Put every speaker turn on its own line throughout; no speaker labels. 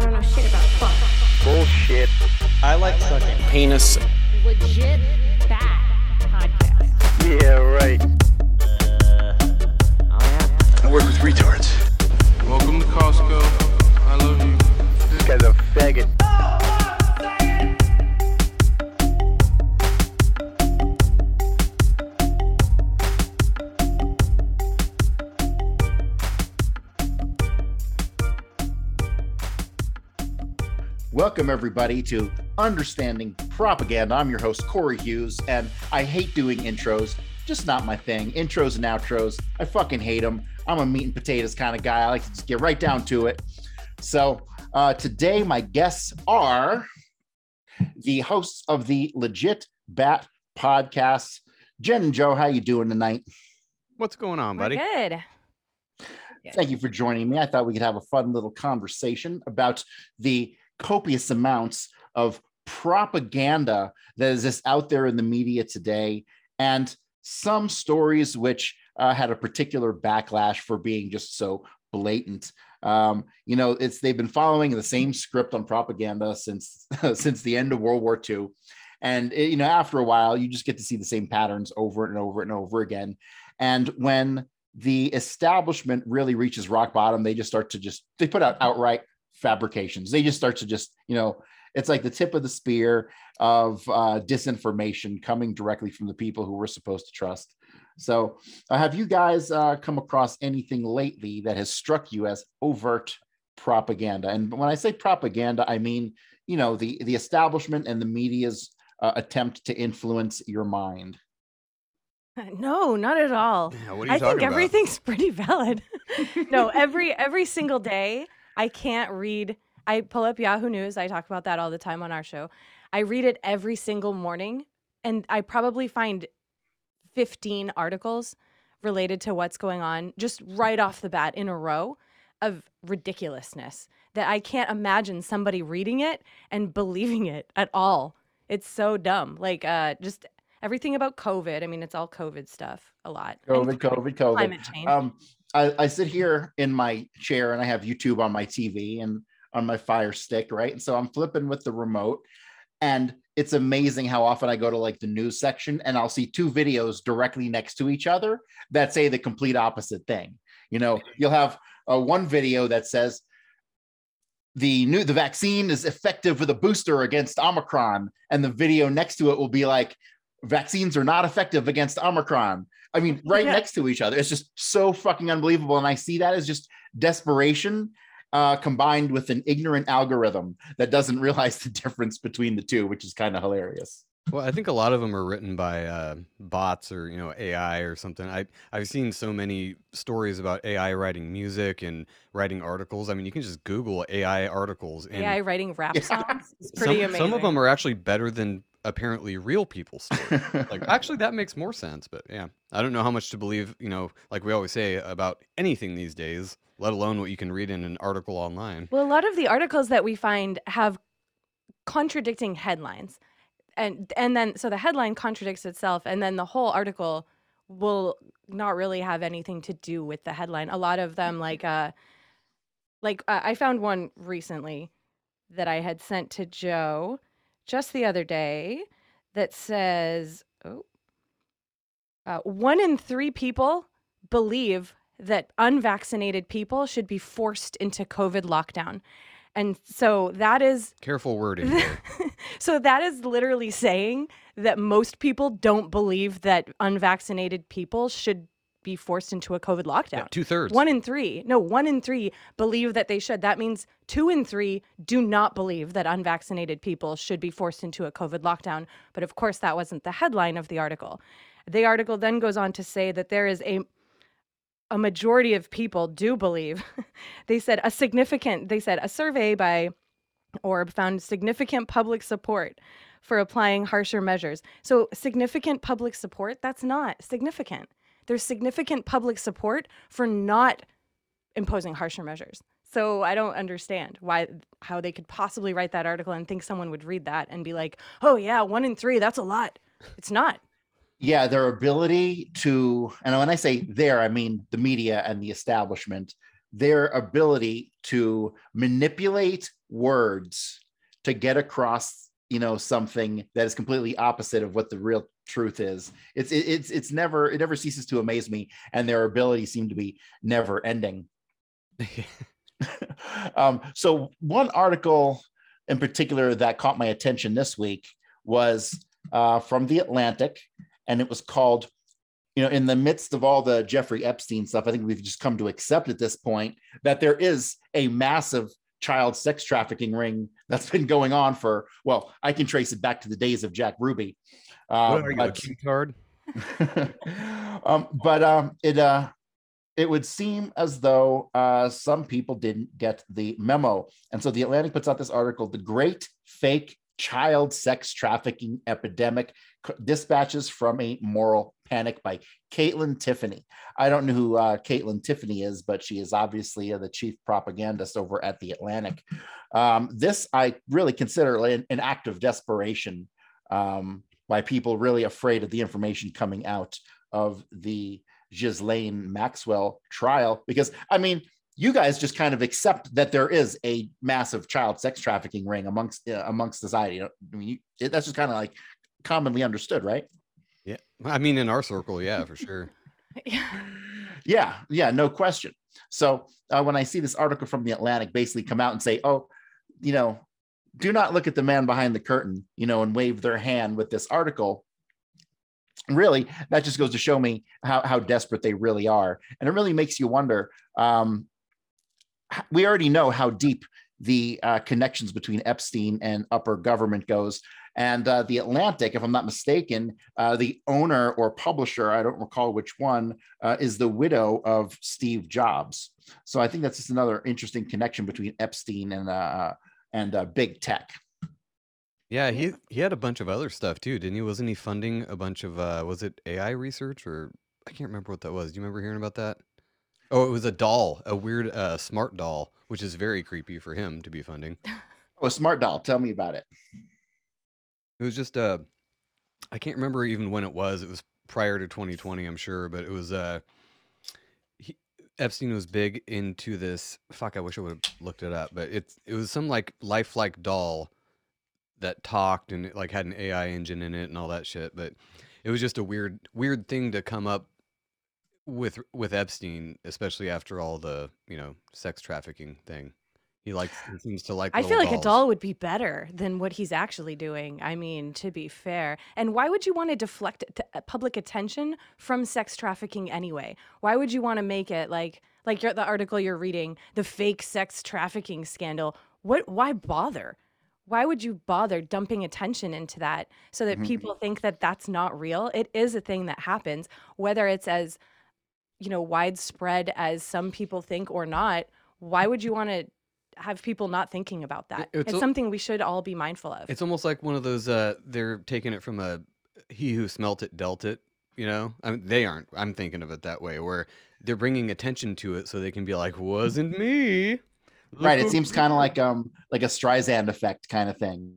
I don't know shit about fuck.
Bullshit.
I like sucking penis.
Legit
Welcome,
everybody, to Understanding Propaganda. I'm your host, Corey Hughes, and I hate doing intros, just not my thing. Intros and outros, I fucking hate them. I'm a meat and potatoes kind of guy. I like to just get right down to it. So, uh, today, my guests are the hosts of the Legit Bat podcast. Jen and Joe, how you doing tonight?
What's going on,
We're
buddy?
good.
Thank you for joining me. I thought we could have a fun little conversation about the copious amounts of propaganda that is just out there in the media today, and some stories which uh, had a particular backlash for being just so blatant. Um, you know, it's they've been following the same script on propaganda since since the end of World War II, and it- you know, after a while, you just get to see the same patterns over and over and over again. And when the establishment really reaches rock bottom they just start to just they put out outright fabrications they just start to just you know it's like the tip of the spear of uh, disinformation coming directly from the people who we're supposed to trust so uh, have you guys uh, come across anything lately that has struck you as overt propaganda and when i say propaganda i mean you know the the establishment and the media's uh, attempt to influence your mind
No, not at all.
Yeah, what are you
I
talking
think
about?
everything's pretty valid. no, every every single day I can't read. I pull up Yahoo News. I talk about that all the time on our show. I read it every single morning and I probably find 15 articles related to what's going on just right off the bat in a row of ridiculousness that I can't imagine somebody reading it and believing it at all. It's so dumb. Like uh just everything about COVID. I mean, it's all COVID stuff a lot. And
covid covid covid
climate change.
um I, I sit here in my chair and I have YouTube on my TV and on my Fire Stick, right? And so I'm flipping with the remote, and it's amazing how often I go to like the news section and I'll see two videos directly next to each other that say the complete opposite thing. You know, you'll have uh, one video that says the new the vaccine is effective with a booster against Omicron, and the video next to it will be like vaccines are not effective against Omicron. I mean, right
Yeah.
next to each other. It's just so fucking unbelievable. And I see that as just desperation uh, combined with an ignorant algorithm that doesn't realize the difference between the two, which is kind of hilarious.
Well, I think a lot of them are written by uh, bots or you know AI or something. I I've seen so many stories about AI writing music and writing articles. I mean, you can just Google AI articles, and
AI writing rap
Yeah.
songs is
some,
pretty amazing.
some of them are actually better than apparently real people's stories. like actually that makes more sense but yeah i don't know how much to believe you know like we always say about anything these days let alone what you can read in an article online
Well, a lot of the articles that we find have contradicting headlines. And and then so the headline contradicts itself and then the whole article will not really have anything to do with the headline. A lot of them like uh like uh, I found one recently that I had sent to Joe just the other day that says oh uh, one in 3 people believe that unvaccinated people should be forced into COVID lockdown. And so that is
careful wording
so that is literally saying that most people don't believe that unvaccinated people should be forced into a COVID lockdown.
yeah, two-thirds
One in three, no, one in three believe that they should. That means two in three do not believe that unvaccinated people should be forced into a COVID lockdown. But of course, that wasn't the headline of the article. The article then goes on to say that there is a a majority of people do believe. they said a significant. They said a survey by Orb found significant public support for applying harsher measures. So significant public support, that's not significant. There's significant public support for not imposing harsher measures. So I don't understand why how they could possibly write that article and think someone would read that and be like, "Oh yeah, 1 in 3, that's a lot." It's not.
yeah, their ability to, and when I say there, I mean the media and the establishment, their ability to manipulate words to get across you know something that is completely opposite of what the real truth is. It's it, it's it's never it never ceases to amaze me and their abilities seem to be never ending. Um, so one article in particular that caught my attention this week was uh, from the atlantic and it was called you know in the midst of all the jeffrey epstein stuff i think we've just come to accept at this point that there is a massive child sex trafficking ring that's been going on for well i can trace it back to the days of jack ruby uh,
what are you,
but,
Q-tard?
um, but um, it uh, it would seem as though uh, some people didn't get the memo, and so the Atlantic puts out this article: "The Great Fake Child Sex Trafficking Epidemic: Dispatches from a Moral Panic" by Caitlin Tiffany. I don't know who uh, Caitlin Tiffany is, but she is obviously uh, the chief propagandist over at the Atlantic. Um, this I really consider an, an act of desperation. Um, by people really afraid of the information coming out of the Ghislaine Maxwell trial. Because, I mean, you guys just kind of accept that there is a massive child sex trafficking ring amongst uh, amongst society. I mean, you, it, that's just kind of like commonly understood, right?
Yeah, I mean, in our circle, yeah, for sure.
Yeah.
Yeah, yeah, no question. So uh, when I see this article from the Atlantic basically come out and say, "Oh, you know, do not look at the man behind the curtain, you know, and wave their hand with this article. Really, that just goes to show me how, how desperate they really are. And it really makes you wonder. Um, we already know how deep the uh, connections between Epstein and upper government goes. And uh, the Atlantic, if I'm not mistaken, uh, the owner or publisher, I don't recall which one, uh, is the widow of Steve Jobs. So I think that's just another interesting connection between Epstein and uh, and uh, big tech.
Yeah, he he had a bunch of other stuff too, didn't he? Wasn't he funding a bunch of uh was it AI research or I can't remember what that was. Do you remember hearing about that? Oh, it was a doll, a weird uh smart doll, which is very creepy for him to be funding.
Oh, a smart doll. Tell me about it.
It was just uh I can't remember even when it was. It was prior to 2020, I'm sure, but it was uh he, Epstein was big into this. Fuck, I wish I would have looked it up, but it's it was some like lifelike doll that talked and it like had an AI engine in it and all that shit. But it was just a weird weird thing to come up with with Epstein, especially after all the you know sex trafficking thing. He likes he seems to like.
I feel like a doll would be better than what he's actually doing. I mean, to be fair. And why would you want to deflect t- uh, public attention from sex trafficking anyway? Why would you want to make it like like the article you're reading, the fake sex trafficking scandal? What why bother? Why would you bother dumping attention into that so that
Mhm.
people think that that's not real? It is a thing that happens, whether it's as you know widespread as some people think or not. Why would you want to have people not thinking about that?
it's
It's,
a-
something we should all be mindful of.
It's almost like one of those. Uh, they're taking it from a he who smelt it dealt it. You know, I mean, they aren't. I'm thinking of it that way, where they're bringing attention to it so they can be like, "Wasn't me." Look
Right. It
who-"
seems kind of like um like a Streisand effect kind of thing,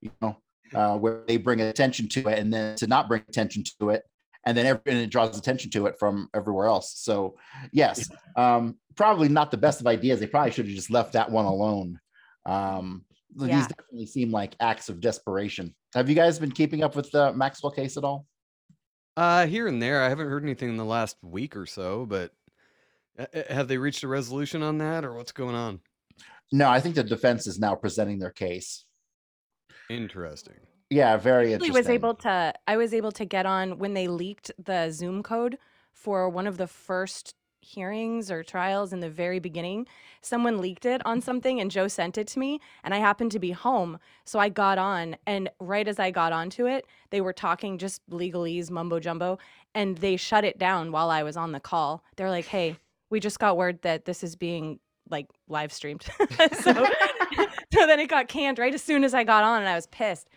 you know, uh, where they bring attention to it and then to not bring attention to it, and then every, and it draws attention to it from everywhere else. So yes, um, probably not the best of ideas. They probably should have just left that one alone. Um,
Yeah.
These definitely seem like acts of desperation. Have you guys been keeping up with the Maxwell case at all?
Uh, here and there, I haven't heard anything in the last week or so, but uh, uh, have they reached a resolution on that, or what's going on?
No, I think the defense is now presenting their case.
Interesting.
Yeah, very
I
interesting.
was able to I was able to get on when they leaked the Zoom code for one of the first hearings or trials in the very beginning. Someone leaked it on something and Joe sent it to me and I happened to be home. So I got on and right as I got onto it, they were talking just legalese mumbo jumbo and they shut it down while I was on the call. They're like, "Hey, we just got word that this is being like live streamed." so so then it got canned right as soon as I got on and I was pissed.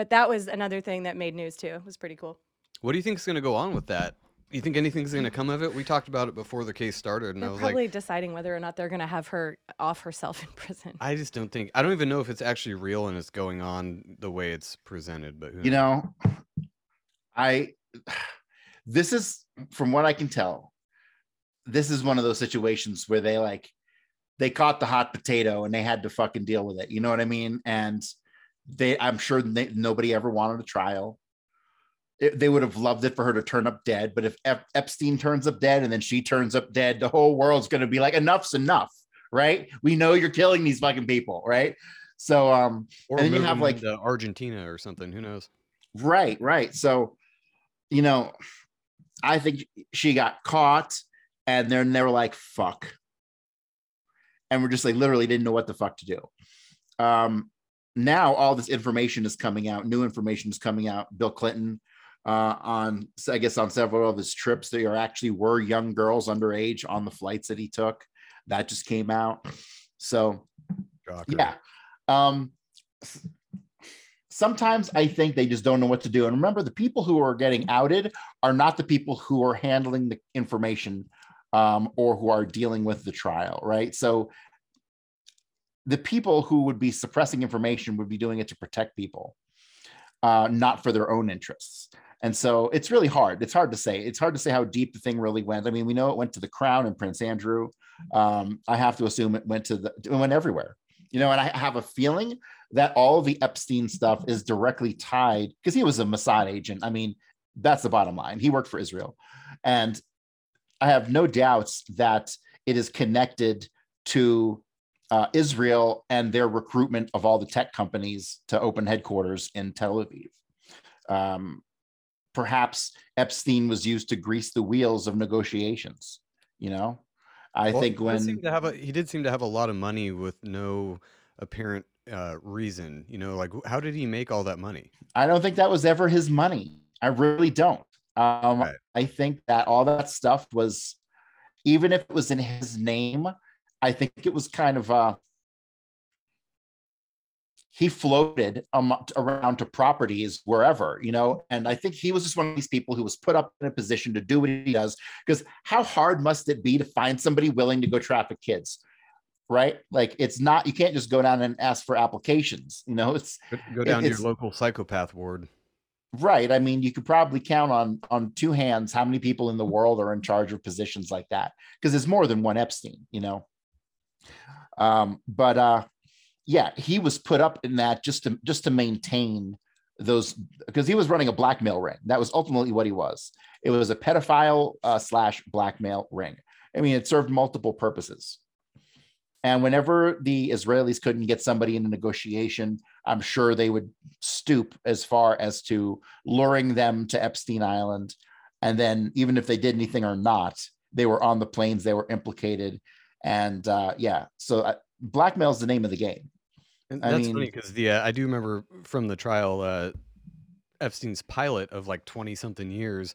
But that was another thing that made news too. It was pretty cool.
What do you think is going to go on with that? You think anything's going to come of it? We talked about it before the case started, and I
They're
was
probably
like,
deciding whether or not they're going to have her off herself in prison.
I just don't think. I don't even know if it's actually real and it's going on the way it's presented. But who
you
knows?
know i this is from what i can tell this is one of those situations where they like they caught the hot potato and they had to fucking deal with it. You know what I mean? And they, I'm sure they, nobody ever wanted a trial. It- they would have loved it for her to turn up dead, but if Ep- Epstein turns up dead and then she turns up dead, the whole world's going to be like, enough's enough, right? We know you're killing these fucking people, right? So, um,
Or
And then you have, like-
Argentina or something. Who knows?
Right, right. So, you know, I think she got caught and then they were like, fuck. And we're just like literally didn't know what the fuck to do. Um, now all this information is coming out, new information is coming out. Bill Clinton uh, on, I guess, on several of his trips, there actually were young girls underage on the flights that he took. That just came out. So,
Shocker.
yeah. Um, sometimes I think they just don't know what to do. And remember, the people who are getting outed are not the people who are handling the information um, or who are dealing with the trial, right? So the people who would be suppressing information would be doing it to protect people, uh, not for their own interests. And so it's really hard. It's hard to say. It's hard to say how deep the thing really went. I mean, we know it went to the Crown and Prince Andrew. Um, I have to assume it went to the it went everywhere. You know, and I have a feeling that all the Epstein stuff is directly tied because he was a Mossad agent. I mean, that's the bottom line. He worked for Israel, and I have no doubts that it is connected to uh, Israel and their recruitment of all the tech companies to open headquarters in Tel Aviv. Um, perhaps Epstein was used to grease the wheels of negotiations. You know, I
Well,
think
he
when
to have a, he did seem to have a lot of money with no apparent uh, reason. You know, like how did he make all that money?
I don't think that was ever his money. I really don't. Um,
Right.
I think that all that stuff was, even if it was in his name, I think it was kind of uh he floated um, around to properties wherever, you know, and I think he was just one of these people who was put up in a position to do what he does. Because how hard must it be to find somebody willing to go traffic kids? Right? Like it's not, you can't just go down and ask for applications, you know, it's
Go, go down to your local psychopath ward.
Right. I mean, you could probably count on on two hands how many people in the world are in charge of positions like that because there's more than one Epstein, you know. Um, but uh, yeah, he was put up in that just to just to maintain those because he was running a blackmail ring. That was ultimately what he was. It was a pedophile uh, slash blackmail ring. I mean, it served multiple purposes. And whenever the Israelis couldn't get somebody in a negotiation, I'm sure they would stoop as far as to luring them to Epstein Island. And then, even if they did anything or not, they were on the planes, they were implicated. And uh, yeah, so uh, blackmail is the name of the game.
And
I
that's
mean-
funny because the uh, I do remember from the trial, uh, Epstein's pilot of like twenty something years.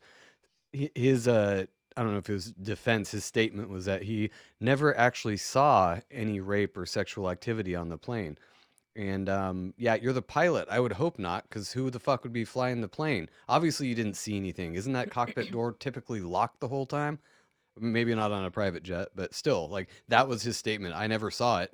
His uh, I don't know if it was defense. His statement was that he never actually saw any rape or sexual activity on the plane. And um, yeah, you're the pilot. I would hope not, because who the fuck would be flying the plane? Obviously, you didn't see anything. Isn't that cockpit door typically locked the whole time? Maybe not on a private jet, but still, like that was his statement. I never saw it.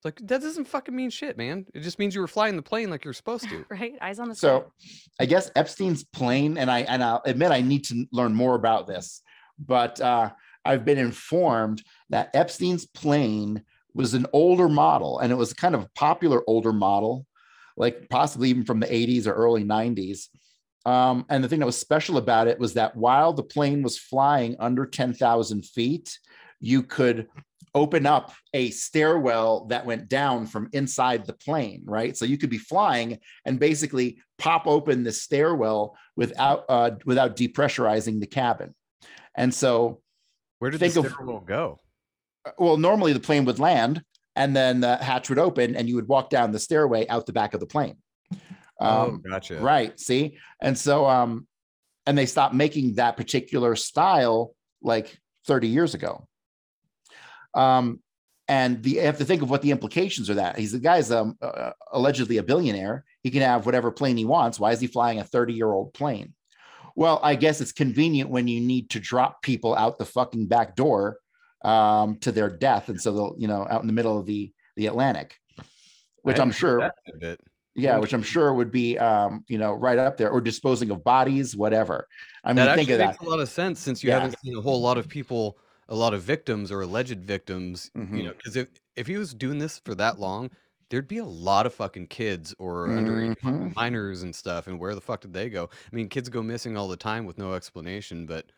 It's like that doesn't fucking mean shit, man. It just means you were flying the plane like you're supposed to.
right? Eyes on the sky.
So I guess Epstein's plane, and I and I'll admit I need to learn more about this, but uh, I've been informed that Epstein's plane was an older model, and it was kind of a popular older model, like possibly even from the 80s or early 90s. Um, and the thing that was special about it was that while the plane was flying under 10,000 feet, you could open up a stairwell that went down from inside the plane, right? So you could be flying and basically pop open the stairwell without uh, without depressurizing the cabin. And so,
Where did
Think
the
of-
stairwell go?
uh, well, normally the plane would land and then the hatch would open and you would walk down the stairway out the back of the plane. Um,
oh, gotcha.
Right. See, and so um, and they stopped making that particular style like 30 years ago. Um, and the you have to think of what the implications are. That he's the guy's um uh, allegedly a billionaire. He can have whatever plane he wants. Why is he flying a 30 year old plane? Well, I guess it's convenient when you need to drop people out the fucking back door um, to their death, and so they'll you know out in the middle of the the Atlantic, which I'm sure. Yeah, which I'm sure would be, um, you know, right up there, or disposing of bodies, whatever. I mean,
that
think of that.
makes a lot of sense since you
Yeah.
haven't seen a whole lot of people a lot of victims or alleged victims, you
Mhm.
know, because if if he was doing this for that long, there'd be a lot of fucking kids or underage
Mhm.
minors and stuff. And where the fuck did they go? I mean, kids go missing all the time with no explanation. But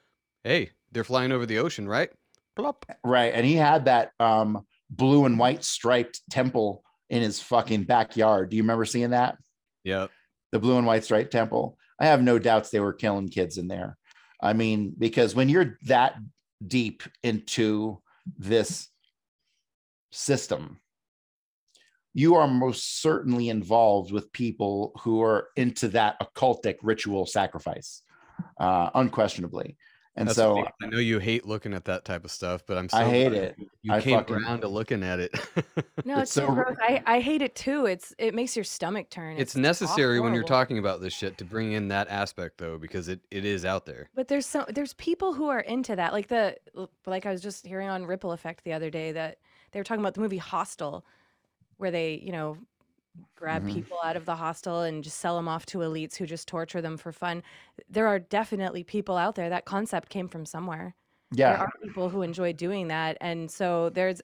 hey, they're flying over the ocean, right? Plop.
Right. And he had that um blue and white striped temple in his fucking backyard. Do you remember seeing that?
Yep.
The blue and white striped temple. I have no doubts they were killing kids in there. I mean, because when you're that deep into this system, you are most certainly involved with people who are into that occultic ritual sacrifice, uh, unquestionably. And
That's
so
funny. I know you hate looking at that type of stuff, but I'm so
I hate it.
you- You
I
came
fucking-
around to looking at it.
No,
It's
it's, so
so-
gross. I, I hate it too. It's it makes your stomach turn.
it's
aw-
necessary when you're talking about this shit to bring in that aspect though, because it, it is out there.
But there's so there's people who are into that. Like the like I was just hearing on Ripple Effect the other day that they were talking about the movie Hostel, where they you know grab
Mhm.
people out of the hostel and just sell them off to elites who just torture them for fun. There are definitely people out there. That concept came from somewhere.
Yeah.
There are people who enjoy doing that, and so there's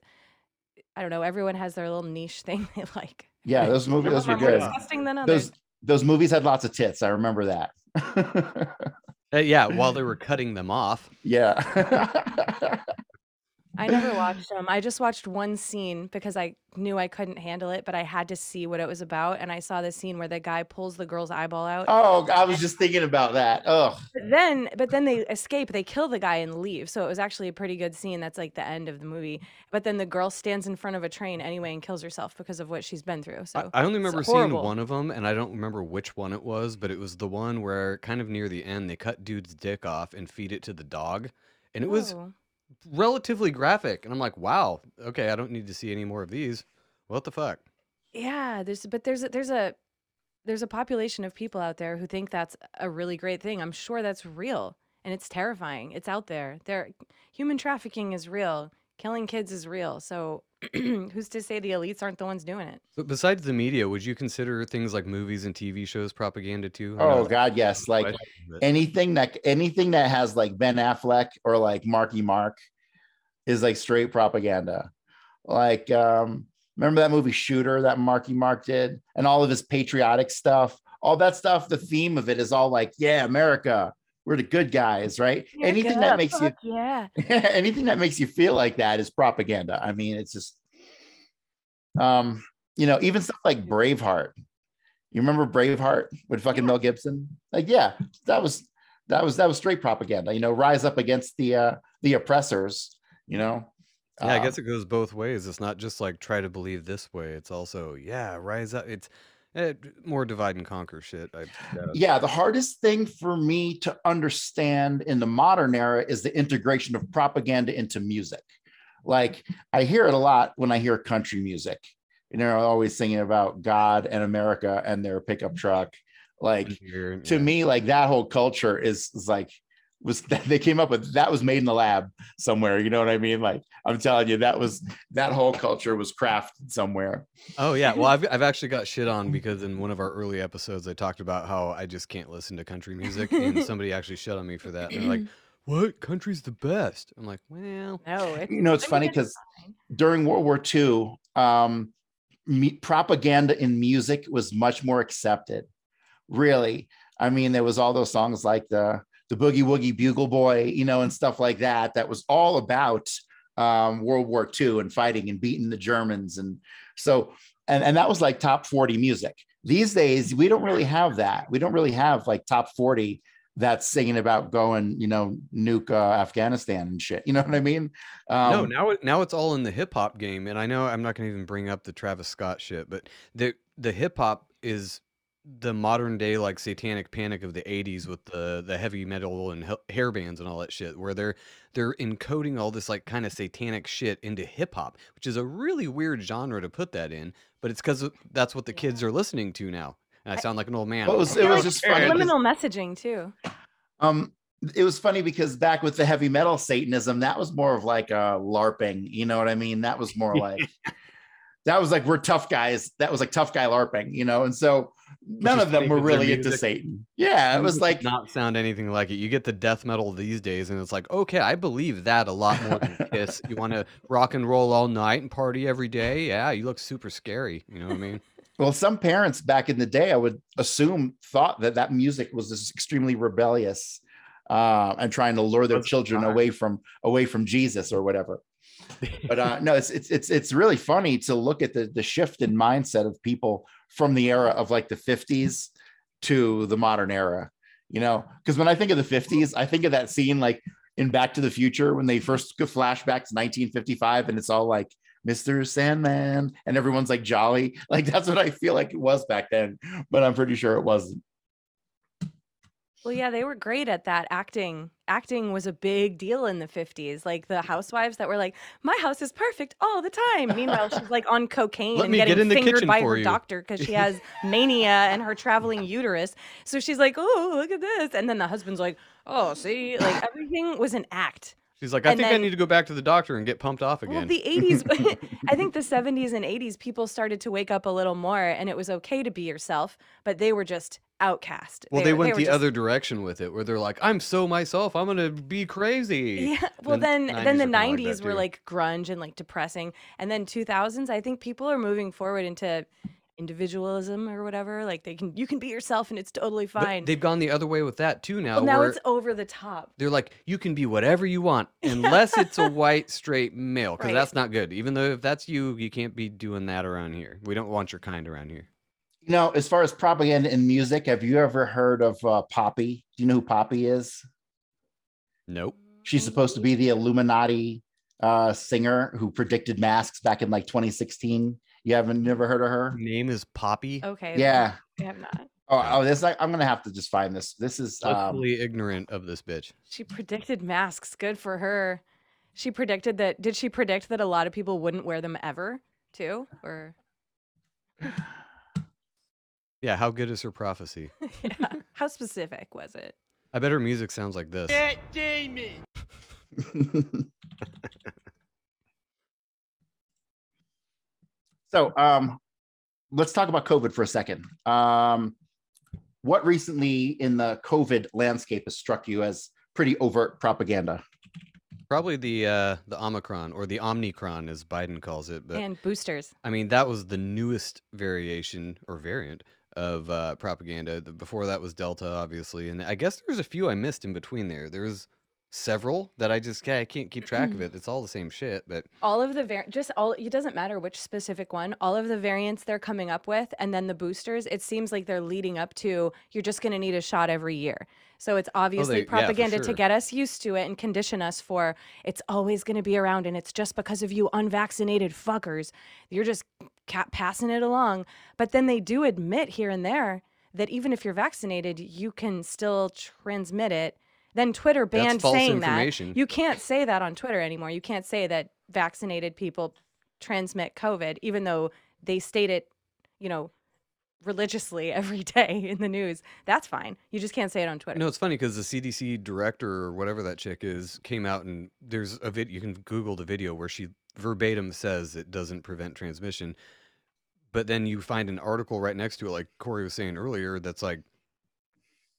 I don't know. Everyone has their little niche thing they like.
yeah, those movies, those were
are more
good.
disgusting than others.
Those those movies had lots of tits. I remember that.
Uh, yeah, while they were cutting them off.
yeah.
I never watched them. I just watched one scene because I knew I couldn't handle it, but I had to see what it was about. And I saw the scene where the guy pulls the girl's eyeball out.
oh, I was just thinking about that. Oh,
But then, but then they escape. They kill the guy and leave. So it was actually a pretty good scene. That's like the end of the movie. But then the girl stands in front of a train anyway and kills herself because of what she's been through. So
I, I only
it's
remember seeing
horrible.
one of them, and I don't remember which one it was, but it was the one where kind of near the end they cut dude's dick off and feed it to the dog, and it was
Whoa.
Relatively graphic. And I'm like, wow, okay, I don't need to see any more of these. What the fuck?
Yeah, there's but there's a, there's a there's a population of people out there who think that's a really great thing. I'm sure that's real and it's terrifying. It's out there. There human trafficking is real. Killing kids is real. So who's to say the elites aren't the ones doing it?
But besides the media, would you consider things like movies and TV shows propaganda too? I know
oh
it's
God, yes. Like
but-
anything that anything that has like Ben Affleck or like Marky Mark is like straight propaganda. Like um remember that movie Shooter that Marky Mark did and all of his patriotic stuff, all that stuff, the theme of it is all like, yeah, America, we're the good guys, right? anything
America,
that makes you
yeah.
anything that makes you feel like that is propaganda. I mean, it's just um, you know, even stuff like Braveheart. You remember Braveheart with fucking Mel Gibson? Like, yeah, that was that was that was straight propaganda. You know, rise up against the uh the oppressors, you know.
Yeah, I
Um,
guess it goes both ways. It's not just like try to believe this way. It's also yeah, rise up. It's eh, more divide and conquer shit. I
yeah, the hardest thing for me to understand in the modern era is the integration of propaganda into music. Like I hear it a lot when I hear country music. You know, always singing about God and America and their pickup truck. Like
Here,
to
yeah.
me, like that whole culture is, is like was that they came up with that was made in the lab somewhere. You know what I mean? Like I'm telling you, that was that whole culture was crafted somewhere.
Oh yeah, well I've I've actually got shit on because in one of our early episodes I talked about how I just can't listen to country music, and somebody actually shit on me for that. And they're like, "What? Country's the best." I'm like, "Well,
No, it's
You know, it's
I
funny because during World War II, um, me, propaganda in music was much more accepted. Really, I mean, there was all those songs like the the Boogie Woogie Bugle Boy, you know, and stuff like that. That was all about um, World War II and fighting and beating the Germans, and so and and that was like top forty music. These days, we don't really have that. We don't really have like top forty that's singing about going, you know, nuke uh, Afghanistan and shit. You know what I mean? Um,
no." Now now it's all in the hip hop game, and I know I'm not gonna even bring up the Travis Scott shit, but the the hip hop is the modern day like satanic panic of the 80s with the the heavy metal and he- hair bands and all that shit where they're they're encoding all this like kind of satanic shit into hip hop which is a really weird genre to put that in but it's because that's what the kids are listening to now and i sound like an old man
Well, it was- it was just
it's
funny 'cause-
Subliminal messaging too.
Um, it was funny because back with the heavy metal Satanism, that was more of like a LARPing. You know what I mean? That was more like that was like we're tough guys. That was like tough guy LARPing, you know. And so none of them were really into. Satan. Yeah, it was like
not sound anything like it. You get the death metal these days, and it's like, okay, I believe that a lot more than Kiss. You want to rock and roll all night and party every day? Yeah, you look super scary. You know what I mean?
Well, some parents back in the day, I would assume, thought that that music was just extremely rebellious uh, and trying to lure their
Was
children away from away from Jesus or whatever. But uh, no, it's it's it's it's really funny to look at the the shift in mindset of people from the era of like the fifties to the modern era. You know, because when I think of the fifties, I think of that scene like in Back to the Future when they first flashback to 1955, and it's all like Mr. Sandman, and everyone's like jolly. Like that's what I feel like it was back then, but I'm pretty sure it wasn't.
Well, yeah, they were great at that acting. Acting was a big deal in the 50s. Like the mm. housewives that were like, "My house is perfect all the time." Meanwhile, she's like on cocaine
Let
and
me get
getting
in the
fingered
kitchen
by
for
her
you.
doctor because she has mania and her traveling uterus. So she's like, "Oh, look at this!" And then the husband's like, "Oh, see, like everything was an act."
She's like, I
And
think I
then-
need to go back to the doctor and get pumped off again.
Well, the 80s, I think the 70s and 80s, people started to wake up a little more and it was okay to be yourself, but they were just outcast.
Well, they,
were-
went
were
the
just-
other direction with it, where they're like, "I'm so myself. I'm gonna be crazy."
Yeah. Well,
And
then then the
90s are kinda like
90s were
too.
like grunge and like depressing, and then 2000s. I think people are moving forward into individualism or whatever. Like they can, you can be yourself and it's totally
But
fine.
they've gone the other way with that too now.
well, now
where
it's over the top.
they're like, you can be whatever you want, unless it's a white straight male, because
Right.
that's not good. Even though if that's you, you can't be doing that around here. We don't want your kind around here.
You know, as far as propaganda in music, have you ever heard of uh, Poppy? Do you know who Poppy is?
Nope.
She's supposed to be the Illuminati uh, singer who predicted masks back in like 2016. You haven't never heard of her?
Name is Poppy.
Okay.
Yeah.
I have not.
Oh, oh this I, I'm gonna have to just find this. This is um,
Totally ignorant of this bitch.
She predicted masks. Good for her. She predicted that. Did she predict that a lot of people wouldn't wear them ever, too? Or
Yeah, how good is her prophecy?
yeah. how specific was it?
I bet her music sounds like this.
so um let's talk about COVID for a second. Um what recently in the COVID landscape has struck you as pretty overt propaganda?
Probably the uh, the Omicron or the Omnicron, as Biden calls it. But
and boosters.
I mean, that was the newest variation or variant of uh, propaganda. The- Before that was Delta, obviously, and I guess there's a few I missed in between there. There's several that I just I can't keep track of it. It's all the same shit, but
all of the var- just all it doesn't matter which specific one all of the variants they're coming up with and then the boosters it seems like they're leading up to you're just going to need a shot every year so it's oh, obviously
Oh, yeah, for
propaganda to
sure.
get us used to it and condition us for it's always going to be around and it's just because of you unvaccinated fuckers you're just passing it along but then they do admit here and there that even if you're vaccinated you can still transmit it then twitter banned saying that you can't say that on Twitter anymore. You can't say that vaccinated people transmit COVID, even though they state it, you know, religiously every day in the news. That's fine. You just can't say it on Twitter.
No, it's funny because the CDC director or whatever that chick is came out and there's a vid. You can Google the video where she verbatim says it doesn't prevent transmission, but then you find an article right next to it, like Corey was saying earlier, that's like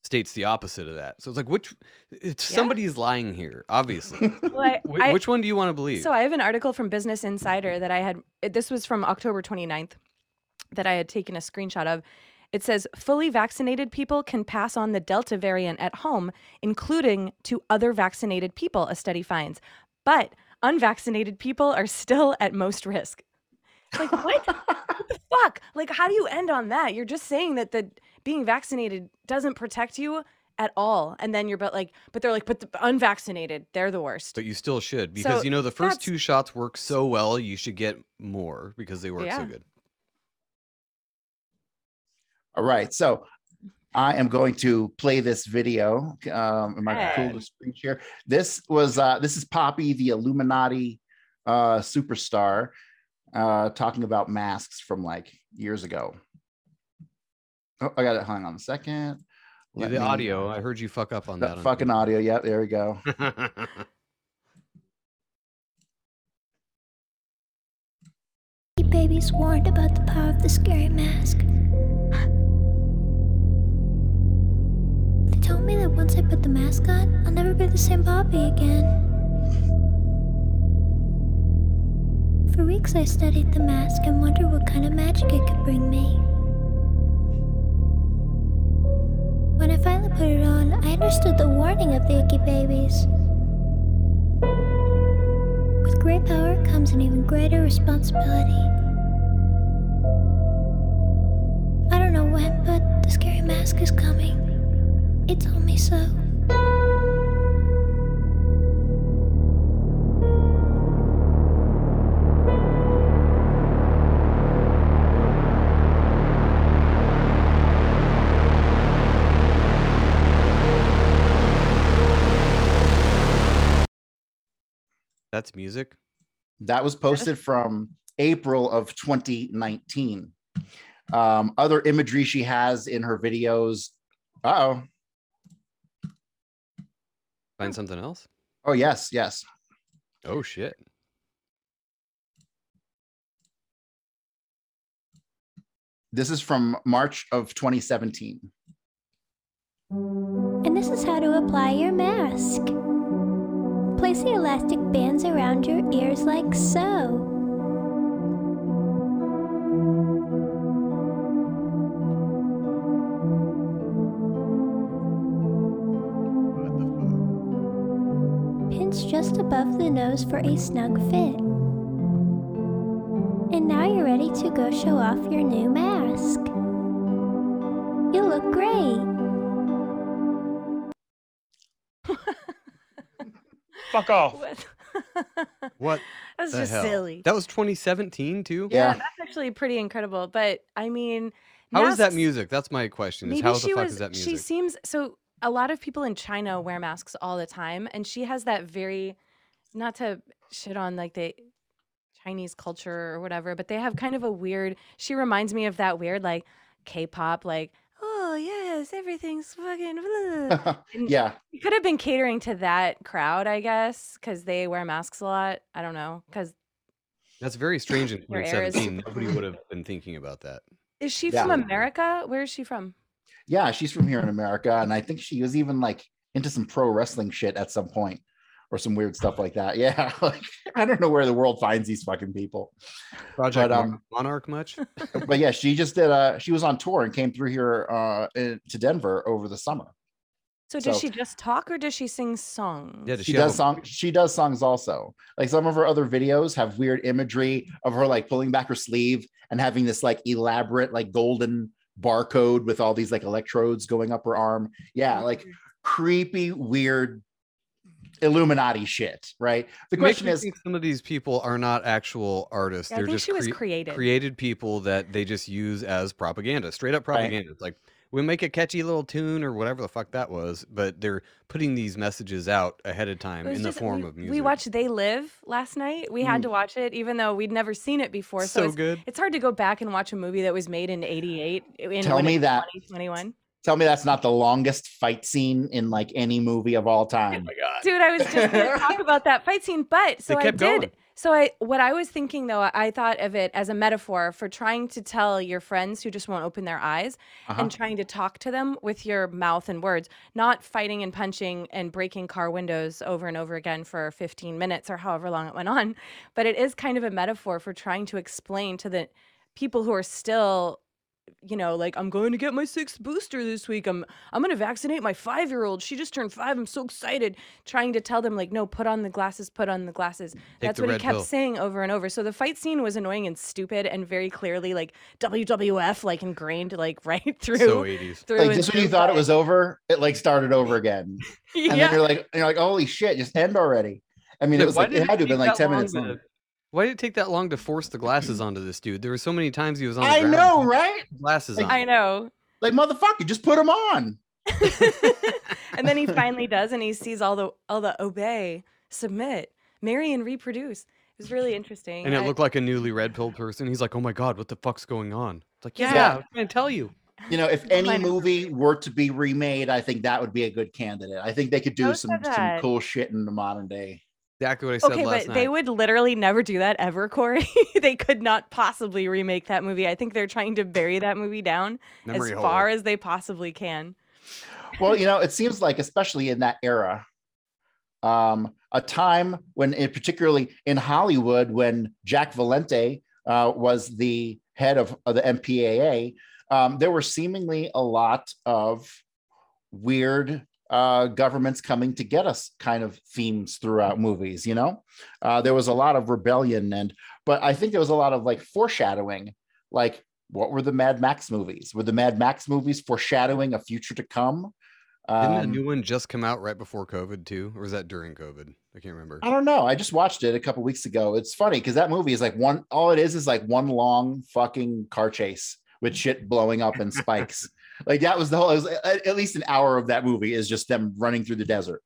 states the opposite of that. So it's like which it's
Yeah.
somebody's lying here, obviously.
Well, I-
Wh-
I-
which one do you want to believe?
So I have an article from Business Insider that I had, this was from October 29th, that I had taken a screenshot of. It says fully vaccinated people can pass on the Delta variant at home, including to other vaccinated people, a study finds. But unvaccinated people are still at most risk. Like, what? what the fuck? Like, how do you end on that? You're just saying that the being vaccinated doesn't protect you at all. And then you're but like, but they're like, but the unvaccinated, they're the worst.
but you still should because
So
you know the first
that's-
two shots work so well, you should get more because they work
Yeah.
so good.
All right. So I am going to play this video. Um, am I cool
Hey.
to screen share? This was uh, this is Poppy, the Illuminati uh, superstar, uh, talking about masks from like years ago. Oh, I got it. Hang on a second.
Yeah, the
me-
audio, uh, I heard you fuck up on
The
that.
fucking audio. Yeah, there we go.
Twitter.
Babies warned about the power of the scary mask. They told me that once I put the mask on, I'll never be the same Poppy again. For weeks I studied the mask and wondered what kind of magic it could bring me. When I finally put it on, I understood the warning of the icky babies. With great power comes an even greater responsibility. I don't know when, but the scary mask is coming. It told me so.
That's music.
That was posted from April of 2019. Um, other imagery she has in her videos. Uh oh.
Find something else.
Oh, yes, yes.
Oh shit.
This is from March of 2017.
And this is how to apply your mask. Place the elastic bands around your ears like so. Pinch just above the nose for a snug fit. And now you're ready to go show off your new mask. You look great.
Fuck off.
What?
fuck? What
That's
the
just
hell?
silly.
That was 2017 too.
Yeah.
yeah, that's actually pretty incredible. But I mean,
How is that
masks-
music? That's my question. Is
Maybe
how the
she
fuck
was.
is that
She
music?
seems so. A lot of people in China wear masks all the time, and she has that very, not to shit on like the Chinese culture or whatever, but they have kind of a weird. She reminds me of that weird like K-pop, like oh yes, everything's fucking. And
yeah.
You could have been catering to that crowd, I guess, because they wear masks a lot. I don't know, because
That's very strange in
Your air is
2017. Nobody would have been thinking about that.
is she
Yeah.
from America? Where is she from?
Yeah, she's from here in America. And I think she was even like into some pro wrestling shit at some point or some weird stuff like that. Yeah. Like, I don't know where the world finds these fucking people.
Project
But, um,
Monarch much?
But yeah, she just did uh she was on tour and came through here uh in- to Denver over the summer.
So does she just talk or does she sing songs?
Yeah, does
she
she
does
a-
song she does songs also like some of her other videos have weird imagery of her like pulling back her sleeve and having this like elaborate like golden barcode with all these like electrodes going up her arm yeah like creepy weird illuminati shit right the question
me
is
some of these people are not actual artists.
Yeah, I
They're
think
just
she was
crea-
created.
created people that they just use as propaganda, straight up
Right.
propaganda. It's like we make a catchy little tune or whatever the fuck that was, but they're putting these messages out ahead of time
It was
in the form
we,
of music.
We watched They Live last night. We had
Mm.
to watch it, even though we'd never seen it before. So,
so
it's,
good.
it's hard to go back and watch a movie that was made in '88. In
Tell me that-
2021.
Tell me that's not the longest fight scene in like any movie of all time Oh
my god.
Dude, I was just gonna talk about that fight scene, but so
They
I did.
going.
So I, what I was thinking though, I- I thought of it as a metaphor for trying to tell your friends who just won't open their eyes
Uh-huh.
and trying to talk to them with your mouth and words, not fighting and punching and breaking car windows over and over again for 15 minutes or however long it went on. But it is kind of a metaphor for trying to explain to the people who are still you know like i'm going to get my sixth booster this week. I'm i'm going to vaccinate my five year old she just turned five. I'm so excited. Trying to tell them like no put on the glasses put on the glasses. That's
the
what he
red
kept
pill.
saying over and over. So the fight scene was annoying and stupid and very clearly like wwf like ingrained like right through
So 80s.
through
like
and
just when you
through,
thought it was over it like started over again. And
yeah.
then you're like you're like holy shit just end already. I mean
Yeah,
it was like it had to have been like 10 minutes long.
Why did it take that long to force the glasses onto this dude? There were so many times he was on the
i
ground
know right
glasses
Like,
on.
i know
like motherfucker just put them on
and then he finally does and he sees all the all the obey submit marry and reproduce it was really interesting
and it
I-
looked like a newly red pill person. He's like, "Oh my god, what the fuck's going on?" It's like, "Yeah,
Yeah.
I'm trying to tell you."
you know if any movie were to be remade i think that would be a good candidate i think they could do some some cool shit in the modern day
Exactly what I said
Okay,
last
but
night.
they would literally never do that ever, Corey. they could not possibly remake that movie. I think they're trying to bury that movie down
Memory
as
hole.
far as they possibly can.
well, you know, it seems like, especially in that era, um, a time when, it, particularly in Hollywood, when Jack Valenti uh, was the head of, of the MPAA, um, there were seemingly a lot of weird uh, governments coming to get us kind of themes throughout movies. You know, uh, there was a lot of rebellion, and but I think there was a lot of like foreshadowing, like what were the Mad Max movies? Were the Mad Max movies foreshadowing a future to come?
Didn't a
Um,
new one just come out right before COVID too, or was that during COVID? I can't remember.
I don't know. I just watched it a couple weeks ago. It's funny because that movie is like one. All it is is like one long fucking car chase with shit blowing up and spikes. Like that was the whole. It was at, at least an hour of that movie is just them running through the desert.